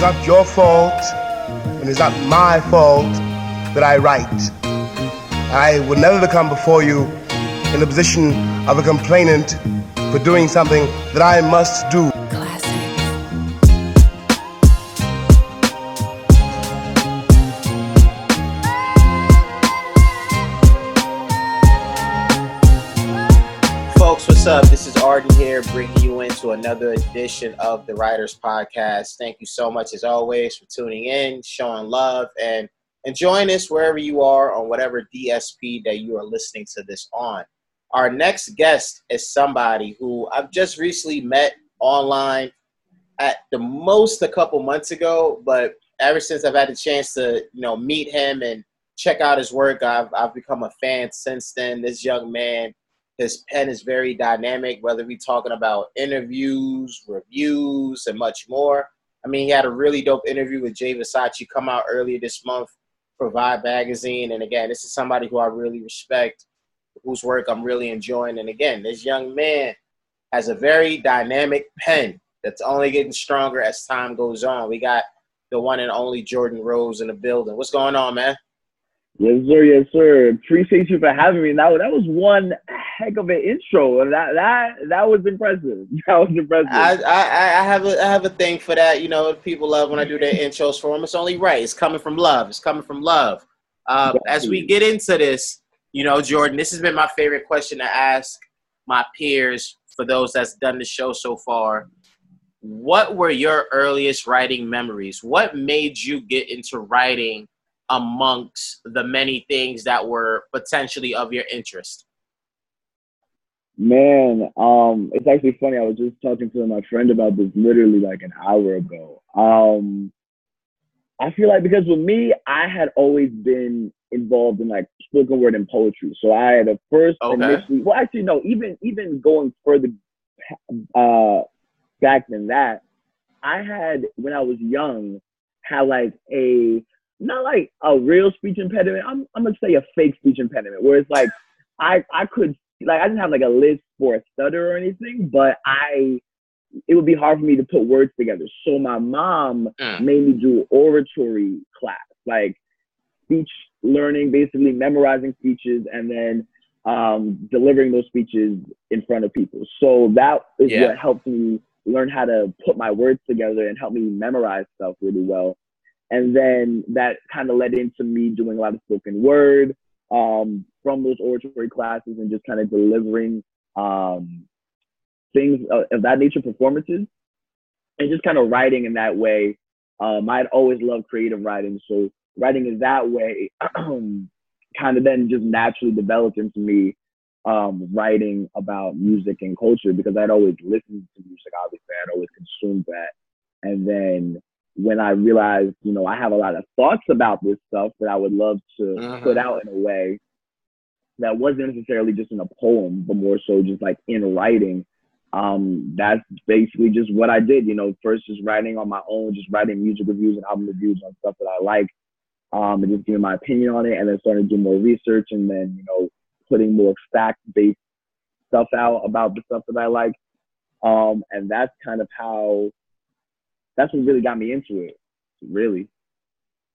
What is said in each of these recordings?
is not your fault, and it's not my fault that I write. I would never become before you in the position of a complainant for doing something that I must do. Edition of the Writers Podcast. Thank you so much, as always, for tuning in, showing love, and enjoying us wherever you are on whatever DSP that you are listening to this on. Our next guest is somebody who I've just recently met online at the most a couple months ago, but ever since I've had the chance to, you know, meet him and check out his work, I've, I've become a fan since then. This young man, his pen is very dynamic, whether we talking about interviews, reviews, and much more. I mean, he had a really dope interview with Jay Versace come out earlier this month for Vibe Magazine. And again, this is somebody who I really respect, whose work I'm really enjoying. And again, this young man has a very dynamic pen that's only getting stronger as time goes on. We got the one and only Jordan Rose in the building. What's going on, man? Yes, sir. Yes, sir. Appreciate you for having me. That, that was one heck of an intro. That that that was impressive. That was impressive. I, I I have a I have a thing for that. You know, people love when I do their intros for them. It's only right. It's coming from love. It's coming from love. Uh, as we get into this, you know, Jordan, this has been my favorite question to ask my peers for those that's done the show so far. What were your earliest writing memories? What made you get into writing amongst the many things that were potentially of your interest? Man, um, it's actually funny. I was just talking to my friend about this literally like an hour ago. Um, I feel like because with me, I had always been involved in like spoken word and poetry. So I had a first Okay. initially. Well, actually, no. Even even going further uh, back than that, I had when I was young had like a not like a real speech impediment. I'm I'm gonna say a fake speech impediment, where it's like I I could like I didn't have like a list for a stutter or anything, but I it would be hard for me to put words together. So my mom Mm. made me do oratory class, like speech learning, basically memorizing speeches and then um, delivering those speeches in front of people. So that is Yeah. what helped me learn how to put my words together and help me memorize stuff really well. And then that kind of led into me doing a lot of spoken word um, from those oratory classes and just kind of delivering um, things of, that nature, performances, and just kind of writing in that way. Um, I'd always loved creative writing, so writing in that way kind of then just naturally developed into me um, writing about music and culture because I'd always listened to music. Obviously, I'd always consumed that, and then when I realized, you know, I have a lot of thoughts about this stuff that I would love to Mhm. put out in a way that wasn't necessarily just in a poem, but more so just like in writing. Um, that's basically just what I did. You know, first just writing on my own, just writing music reviews and album reviews on stuff that I like, um, and just giving my opinion on it, and then starting to do more research, and then you know, putting more fact-based stuff out about the stuff that I like. Um, and that's kind of how. That's what really got me into it. Really.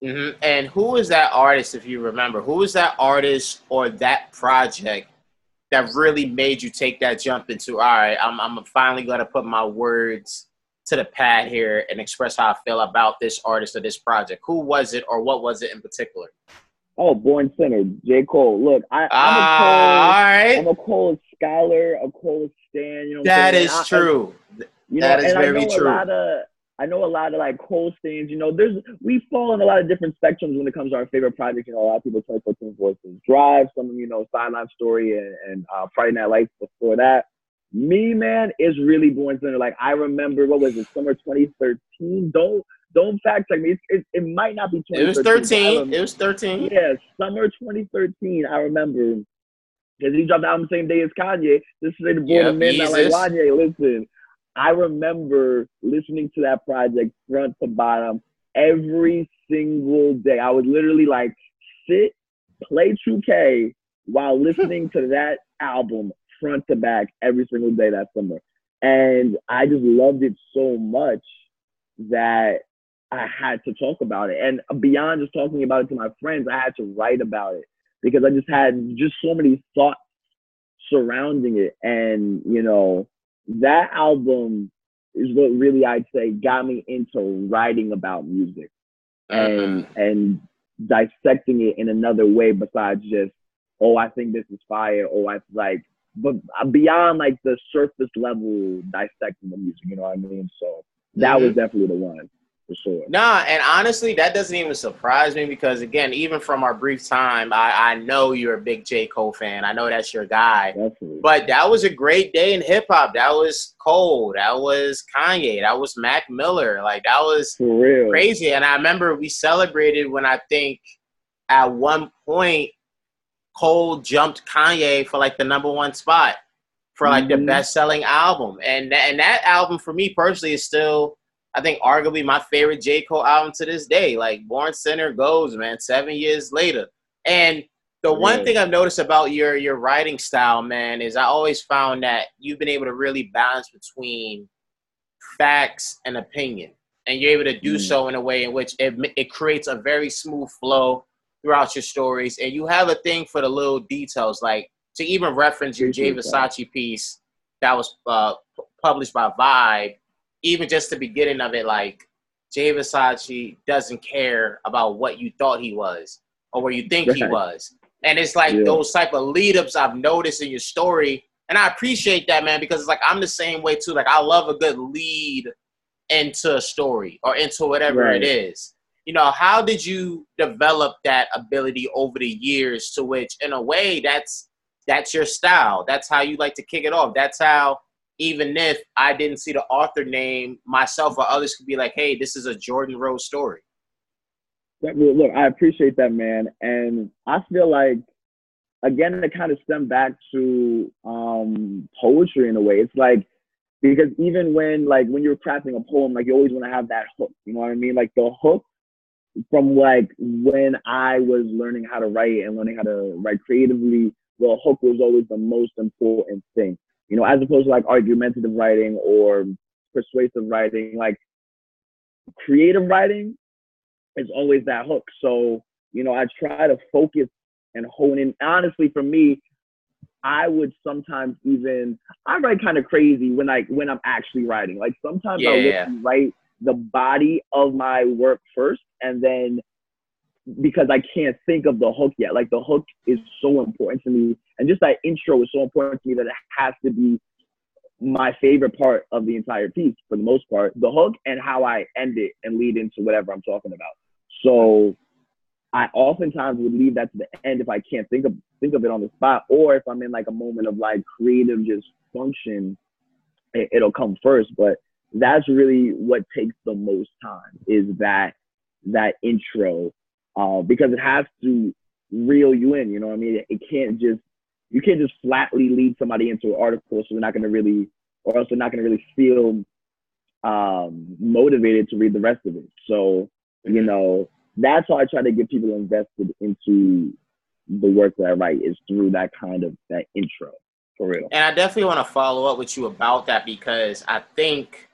hmm And who is that artist, if you remember? Who is that artist or that project that really made you take that jump into, all right, I'm, I'm finally going to put my words to the pad here and express how I feel about this artist or this project? Who was it or what was it in particular? Oh, Born Sinner, J. Cole. Look, I, Ah, all I'm a Cole. I'm a Cole scholar, a Cole stan. You know That is I- I- true. You know, That is very I true. Of, I know a lot of like Cole stands. You know, there's we fall in a lot of different spectrums when it comes to our favorite projects. You know, a lot of people 2014 Voices Drive, some of you know Sideline Story and, and uh, Friday Night Lights before that. Me, man, is really Born Sinner. Like I remember, what was it, summer 2013? Don't don't fact check me. It, it, it might not be 2013. It was 2013. but I 13. It was 13. yeah, summer 2013. I remember because he dropped the album the same day as Kanye. This is the born Yep, of men. Not like Kanye. Listen, I remember listening to that project front to bottom every single day. I would literally like sit, play 2K while listening to that album front to back every single day that summer. And I just loved it so much that I had to talk about it. And beyond just talking about it to my friends, I had to write about it because I just had just so many thoughts surrounding it. And, you know, that album is what really I'd say got me into writing about music and Mm-hmm. and dissecting it in another way besides just, oh, I think this is fire, or I like but beyond like the surface level dissecting the music, you know what I mean? So that was definitely the one for sure. Nah, and honestly, that doesn't even surprise me because again, even from our brief time, I, I know you're a big J. Cole fan. I know that's your guy. Definitely. But that was a great day in hip hop. That was Cole. That was Kanye. That was Mac Miller. Like that was crazy. And I remember we celebrated when I think at one point Cole jumped Kanye for like the number one spot for like the Mhm. best selling album. And and that album for me personally is still I think arguably my favorite J. Cole album to this day. Like Born Sinner goes, man, seven years later. And the one Yeah. thing I've noticed about your your writing style, man, is I always found that you've been able to really balance between facts and opinion, and you're able to do Mm. so in a way in which it it creates a very smooth flow throughout your stories, and you have a thing for the little details, like to even reference your Jay. Versace piece that was uh, published by Vibe, even just the beginning of it, like Jay Versace doesn't care about what you thought he was or what you think he was. And it's like Yeah. those type of lead ups I've noticed in your story. And I appreciate that, man, because it's like I'm the same way too. Like I love a good lead into a story or into whatever Right. it is. You know, how did you develop that ability over the years to which in a way that's that's your style. That's how you like to kick it off. That's how even if I didn't see the author name myself or others could be like, hey, this is a Jordan Rose story. Look, I appreciate that, man. And I feel like, again, it kind of stemmed back to um, poetry in a way. It's like, because even when, like, when you're crafting a poem, like, you always want to have that hook. You know what I mean? Like, the hook from, like, when I was learning how to write and learning how to write creatively, the hook was always the most important thing. You know, as opposed to, like, argumentative writing or persuasive writing, like, creative writing is always that hook. So, you know, I try to focus and hone in. Honestly, for me, I would sometimes even I write kind of crazy when I when I'm actually writing. Like sometimes I Yeah. will write the body of my work first and then because I can't think of the hook yet. Like the hook is so important to me. And just that intro is so important to me that it has to be my favorite part of the entire piece for the most part. The hook and how I end it and lead into whatever I'm talking about. So I oftentimes would leave that to the end if I can't think of think of it on the spot, or if I'm in like a moment of like creative just function, it, it'll come first. But that's really what takes the most time is that that intro, uh, because it has to reel you in. You know what I mean? It, can't just you can't just flatly lead somebody into an article, so they're not going to really, or else they're not going to really feel um, motivated to read the rest of it. So you know that's how I try to get people invested into the work that I write is through that kind of that intro for real. And I definitely want to follow up with you about that because I think,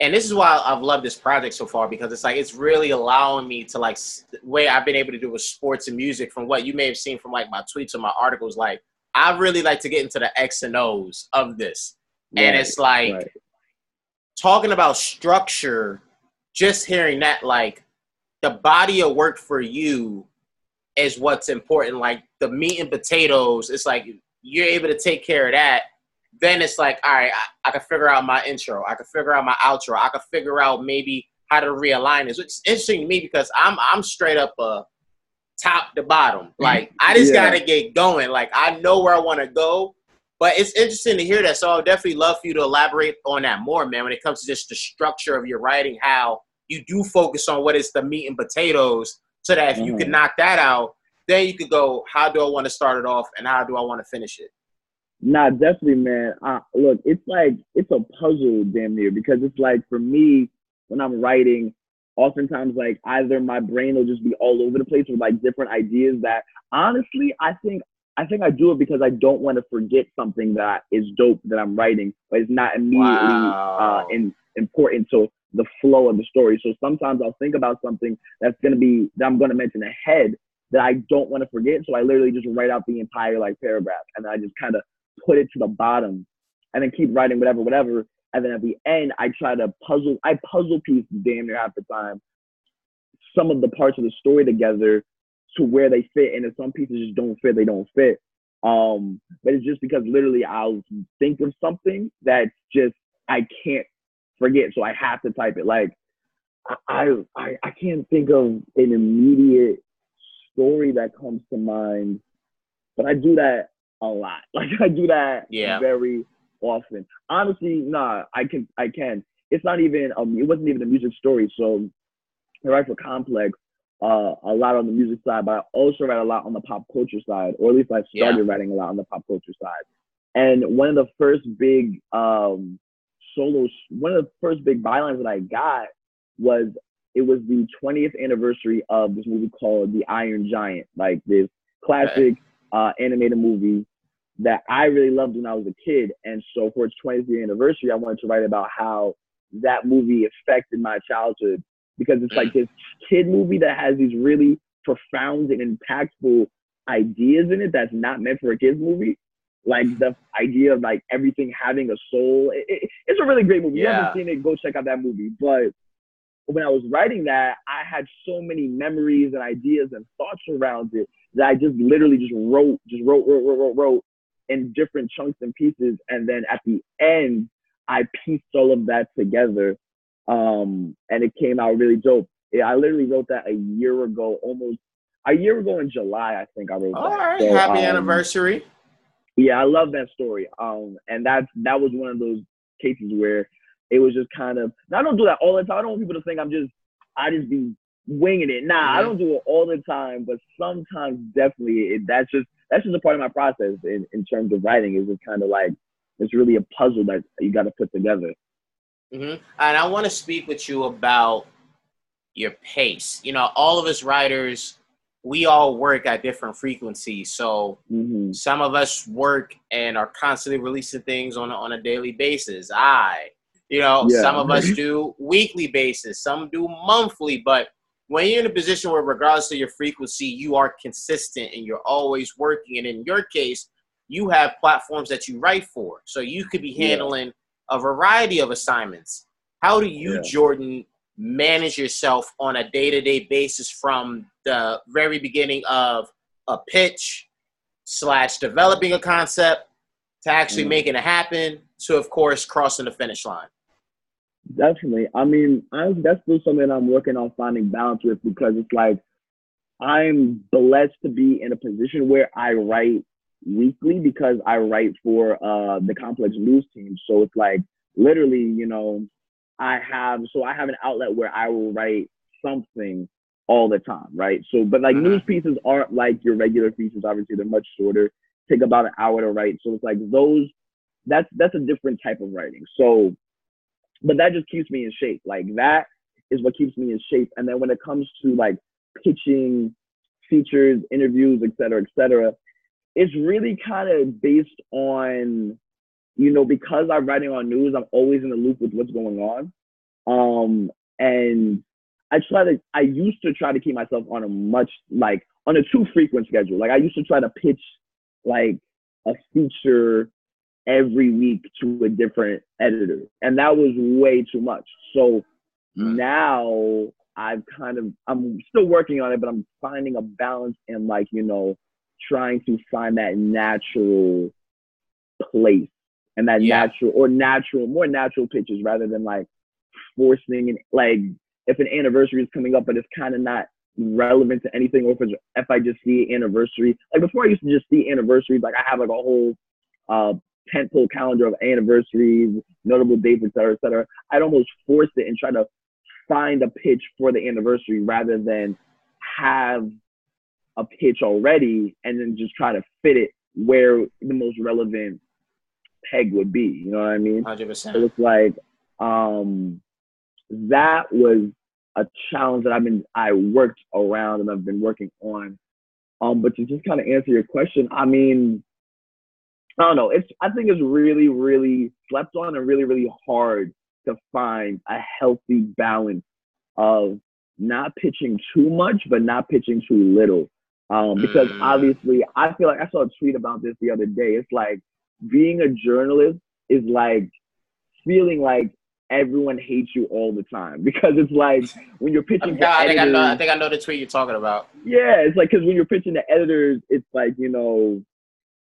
and this is why I've loved this project so far because it's like it's really allowing me to like way I've been able to do with sports and music from what you may have seen from like my tweets or my articles. Like I really like to get into the X and O's of this, and it's like right. talking about structure. Just hearing that, like the body of work for you is what's important. Like the meat and potatoes, it's like you're able to take care of that. Then it's like, all right, I, I can figure out my intro. I can figure out my outro. I can figure out maybe how to realign this. Which is interesting to me because I'm I'm straight up a top to bottom. Like I just Yeah. gotta get going. Like I know where I want to go. But it's interesting to hear that. So I'll definitely love for you to elaborate on that more, man, when it comes to just the structure of your writing, how you do focus on what is the meat and potatoes, so that if you can Mhm. knock that out, then you could go, how do I want to start it off and how do I want to finish it? Nah, definitely, man. Uh, look, it's like it's a puzzle, damn near, because it's like for me when I'm writing, oftentimes like either my brain will just be all over the place with like different ideas that honestly I think I think I do it because I don't want to forget something that is dope that I'm writing, but it's not immediately Wow. uh, in, important. So the flow of the story. So sometimes I'll think about something that's gonna be that I'm gonna mention ahead that I don't want to forget. So I literally just write out the entire like paragraph and I just kind of put it to the bottom and then keep writing whatever, whatever. And then at the end, I try to puzzle, I puzzle piece damn near half the time some of the parts of the story together to where they fit. And if some pieces just don't fit, they don't fit. Um, but it's just because literally I'll think of something that's just I can't forget, so I have to type it. Like I I I can't think of an immediate story that comes to mind, but I do that a lot. Like I do that yeah. very often. Honestly, nah, I can I can. It's not even um it wasn't even a music story. So I write for Complex uh, a lot on the music side, but I also write a lot on the pop culture side, or at least I started yeah. writing a lot on the pop culture side. And one of the first big um, solo, one of the first big bylines that I got was it was the 20th anniversary of this movie called The Iron Giant, like this classic uh, animated movie that I really loved when I was a kid. And so for its 20th year anniversary, I wanted to write about how that movie affected my childhood because it's like this kid movie that has these really profound and impactful ideas in it that's not meant for a kids movie. Like the idea of like everything having a soul. It, it, it's a really great movie. Yeah. You haven't seen it, go check out that movie. But when I was writing that, I had so many memories and ideas and thoughts around it that I just literally just wrote, just wrote, wrote, wrote, wrote, wrote in different chunks and pieces. And then at the end, I pieced all of that together um, and it came out really dope. Yeah, I literally wrote that a year ago, almost a year ago in July. I think I wrote All that. right, so, happy um, anniversary. Yeah, I love that story. Um, and that that was one of those cases where it was just kind of. I don't do that all the time. I don't want people to think I'm just. I just be winging it. Nah, mm-hmm. I don't do it all the time, but sometimes definitely it, that's just that's just a part of my process in, in terms of writing. Is just kind of like it's really a puzzle that you got to put together. Mm-hmm. And I want to speak with you about your pace. You know, all of us writers, we all work at different frequencies. So mm-hmm. some of us work and are constantly releasing things on on a daily basis. I, you know, yeah. some of us do weekly basis, some do monthly. But when you're in a position where, regardless of your frequency, you are consistent and you're always working, and in your case, you have platforms that you write for, so you could be handling. Yeah a variety of assignments. How do you, yeah. Jordan, manage yourself on a day to day basis from the very beginning of a pitch slash developing a concept to actually mm. making it happen to, of course, crossing the finish line? Definitely. I mean, I, that's still something I'm working on finding balance with because it's like I'm blessed to be in a position where I write weekly because I write for uh, the complex news team. So it's like literally, you know, I have so I have an outlet where I will write something all the time, right? So, but like uh-huh. news pieces aren't like your regular pieces. Obviously, they're much shorter, take about an hour to write. So it's like those. That's that's a different type of writing. So, but that just keeps me in shape. Like that is what keeps me in shape. And then when it comes to like pitching features, interviews, et cetera, et cetera, it's really kind of based on, you know, because I'm writing on news, I'm always in the loop with what's going on. Um, and I try to, I used to try to keep myself on a much, like, on a too frequent schedule. Like, I used to try to pitch, like, a feature every week to a different editor. And that was way too much. So mm. now I've kind of, I'm still working on it, but I'm finding a balance in, like, you know, trying to find that natural place and that yeah. natural or natural, more natural pitches rather than like forcing and like if an anniversary is coming up but it's kind of not relevant to anything or if, it's, if I just see anniversary like before I used to just see anniversaries like I have like a whole uh tentpole calendar of anniversaries, notable dates, et cetera, et cetera. I'd almost force it and try to find a pitch for the anniversary rather than have a pitch already and then just try to fit it where the most relevant peg would be. You know what I mean? 100%. So it's like um, that was a challenge that I've been I worked around and I've been working on. Um, but to just kind of answer your question, I mean, I don't know. It's I think it's really, really slept on and really, really hard to find a healthy balance of not pitching too much, but not pitching too little. Um, because mm. obviously, I feel like I saw a tweet about this the other day. It's like being a journalist is like feeling like everyone hates you all the time because it's like when you're pitching to I editors, think I know. I think I know the tweet you're talking about. Yeah, it's like because when you're pitching to editors, it's like you know,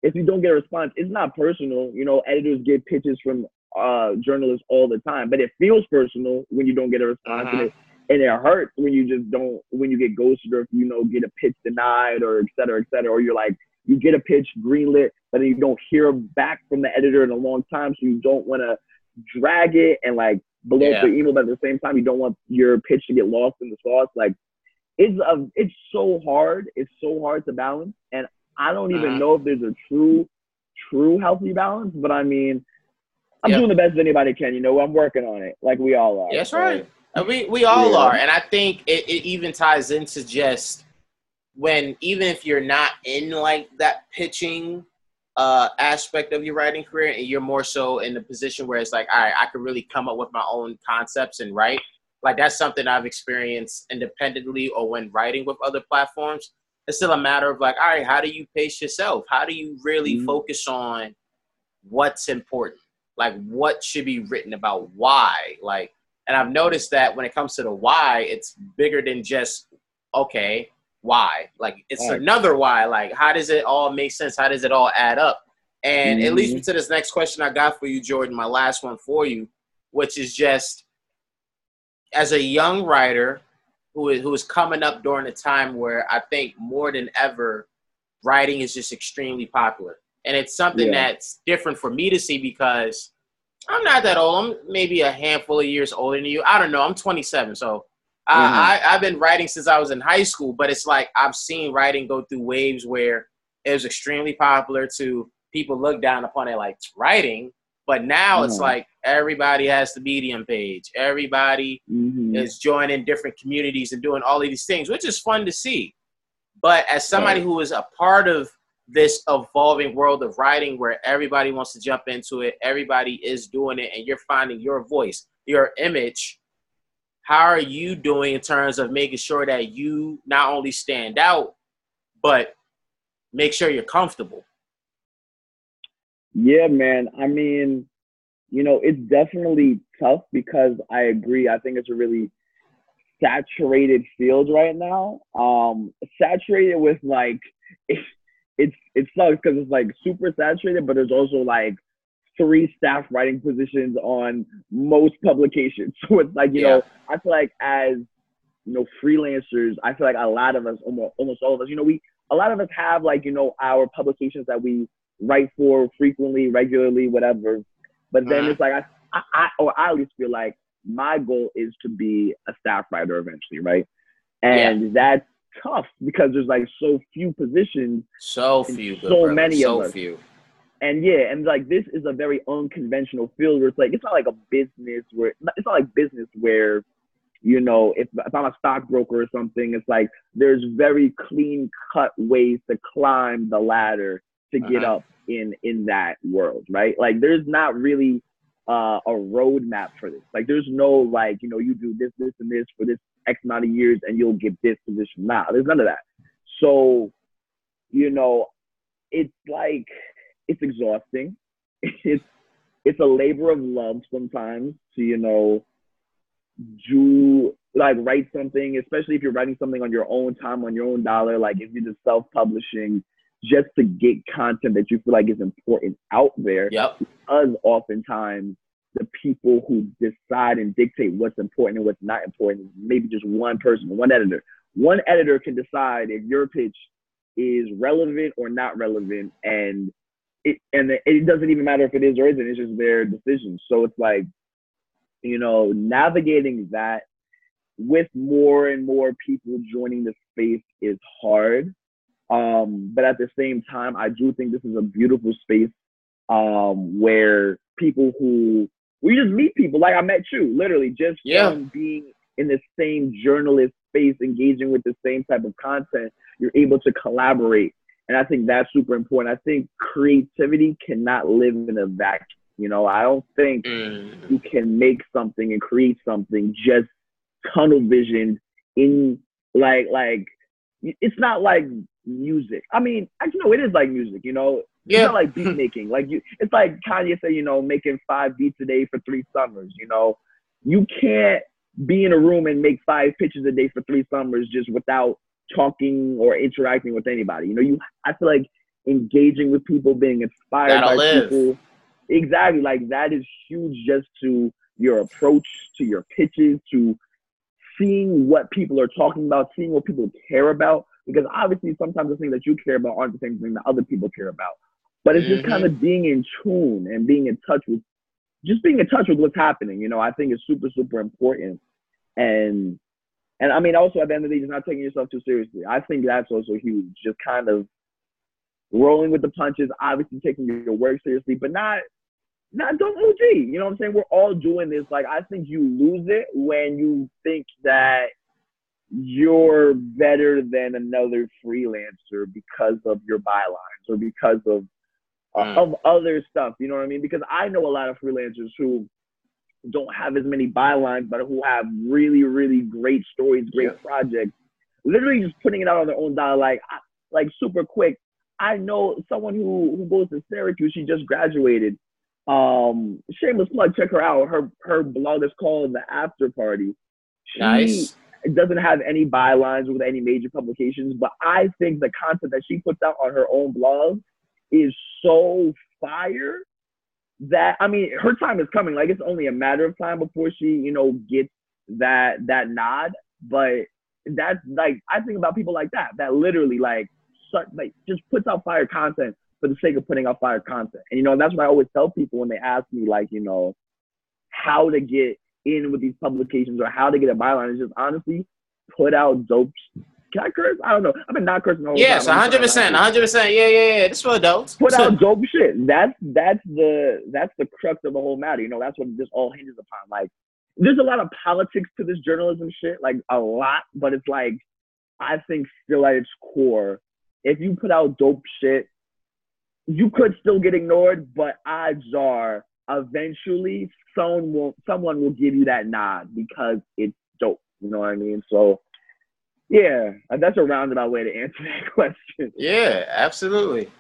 if you don't get a response, it's not personal. You know, editors get pitches from uh, journalists all the time, but it feels personal when you don't get a response, uh-huh. and, it, and it hurts when you just don't when you get ghosted or if you know get a pitch denied or et cetera, et cetera, or you're like you get a pitch greenlit, but then you don't hear back from the editor in a long time, so you don't want to drag it and like blow yeah. up the email, but at the same time, you don't want your pitch to get lost in the sauce. Like it's a, it's so hard. It's so hard to balance, and I don't even uh-huh. know if there's a true, true healthy balance. But I mean, I'm doing the best that anybody can. You know, I'm working on it, like we all are. That's right. And we we all yeah. are, and I think it, it even ties into just when even if you're not in like that pitching uh, aspect of your writing career, and you're more so in the position where it's like, all right, I can really come up with my own concepts and write. Like that's something I've experienced independently or when writing with other platforms. It's still a matter of like, all right, how do you pace yourself? How do you really mm-hmm. focus on what's important? Like what should be written about why? Like, and I've noticed that when it comes to the why, it's bigger than just okay, why. Like it's right. another why. Like how does it all make sense? How does it all add up? And mm-hmm. it leads me to this next question I got for you, Jordan. My last one for you, which is just as a young writer who is who is coming up during a time where I think more than ever, writing is just extremely popular, and it's something yeah. that's different for me to see because I'm not that old. I'm maybe a handful of years older than you. I don't know. I'm 27, so Mm-hmm. I, I've been writing since I was in high school, but it's like I've seen writing go through waves where it was extremely popular to people look down upon it like writing, but now mm-hmm. it's like everybody has the Medium page. Everybody mm-hmm. is joining different communities and doing all of these things, which is fun to see. But as somebody who is a part of this evolving world of writing where everybody wants to jump into it, everybody is doing it, and you're finding your voice, your image how are you doing in terms of making sure that you not only stand out, but make sure you're comfortable? Yeah, man. I mean, you know, it's definitely tough because I agree. I think it's a really saturated field right now. Um, saturated with like it, it's it sucks because it's like super saturated, but there's also like three staff writing positions on most publications. So it's like, you yeah. know, I feel like as you know, freelancers, I feel like a lot of us, almost almost all of us, you know, we a lot of us have like, you know, our publications that we write for frequently, regularly, whatever. But then uh-huh. it's like I, I, or I at least feel like my goal is to be a staff writer eventually, right? And yeah. that's tough because there's like so few positions. So few. So brother. many so of us. So few and yeah, and like this is a very unconventional field where it's like it's not like a business where it's not like business where you know if, if I'm a stockbroker or something, it's like there's very clean cut ways to climb the ladder to get uh-huh. up in in that world, right? Like there's not really uh, a roadmap for this. Like there's no like you know you do this this and this for this X amount of years and you'll get this position. Nah, there's none of that. So you know it's like it's exhausting. It's it's a labor of love sometimes to you know do like write something, especially if you're writing something on your own time, on your own dollar. Like if you're just self-publishing, just to get content that you feel like is important out there. Yep. Because oftentimes the people who decide and dictate what's important and what's not important is maybe just one person, one editor. One editor can decide if your pitch is relevant or not relevant, and it, and it doesn't even matter if it is or isn't. It's just their decision. So it's like, you know, navigating that with more and more people joining the space is hard. Um, but at the same time, I do think this is a beautiful space um, where people who we just meet people like I met you, literally just yeah. from being in the same journalist space, engaging with the same type of content, you're able to collaborate and I think that's super important. I think creativity cannot live in a vacuum. You know, I don't think Mm. you can make something and create something just tunnel vision in like like it's not like music. I mean, actually no, it is like music, you know. It's not like beat making. Like you it's like Kanye said, you know, making five beats a day for three summers, you know. You can't be in a room and make five pitches a day for three summers just without talking or interacting with anybody. You know, you I feel like engaging with people, being inspired by live. people. Exactly. Like that is huge just to your approach, to your pitches, to seeing what people are talking about, seeing what people care about. Because obviously sometimes the things that you care about aren't the same thing that other people care about. But it's just Mhm. kind of being in tune and being in touch with just being in touch with what's happening, you know, I think is super, super important. And and I mean also at the end of the day, just not taking yourself too seriously. I think that's also huge. Just kind of rolling with the punches, obviously taking your work seriously, but not not don't OG. You know what I'm saying? We're all doing this. Like I think you lose it when you think that you're better than another freelancer because of your bylines or because of uh, Mm. of other stuff. You know what I mean? Because I know a lot of freelancers who don't have as many bylines, but who have really, really great stories, great Yeah. projects. Literally just putting it out on their own dollar, like like super quick. I know someone who who goes to Syracuse. She just graduated. Um, shameless plug. Check her out. Her her blog is called The After Party. She Nice. doesn't have any bylines with any major publications, but I think the content that she puts out on her own blog is so fire that I mean her time is coming. Like it's only a matter of time before she, you know, gets that that nod. But that's like I think about people like that that literally like such, like just puts out fire content for the sake of putting out fire content. And you know, that's what I always tell people when they ask me like, you know, how to get in with these publications or how to get a byline is just honestly put out dope. Can I curse? I don't know. I've been not cursing the whole Yes, time. I'm hundred trying not percent, hundred percent. Yeah, yeah, yeah. This for adults. Put out dope shit. That's that's the that's the crux of the whole matter. You know, that's what this all hinges upon. Like, there's a lot of politics to this journalism shit, like a lot. But it's like, I think still at its core, if you put out dope shit, you could still get ignored. But odds are, eventually, someone will someone will give you that nod because it's dope. You know what I mean? So. Yeah, that's a roundabout way to answer that question. Yeah, absolutely.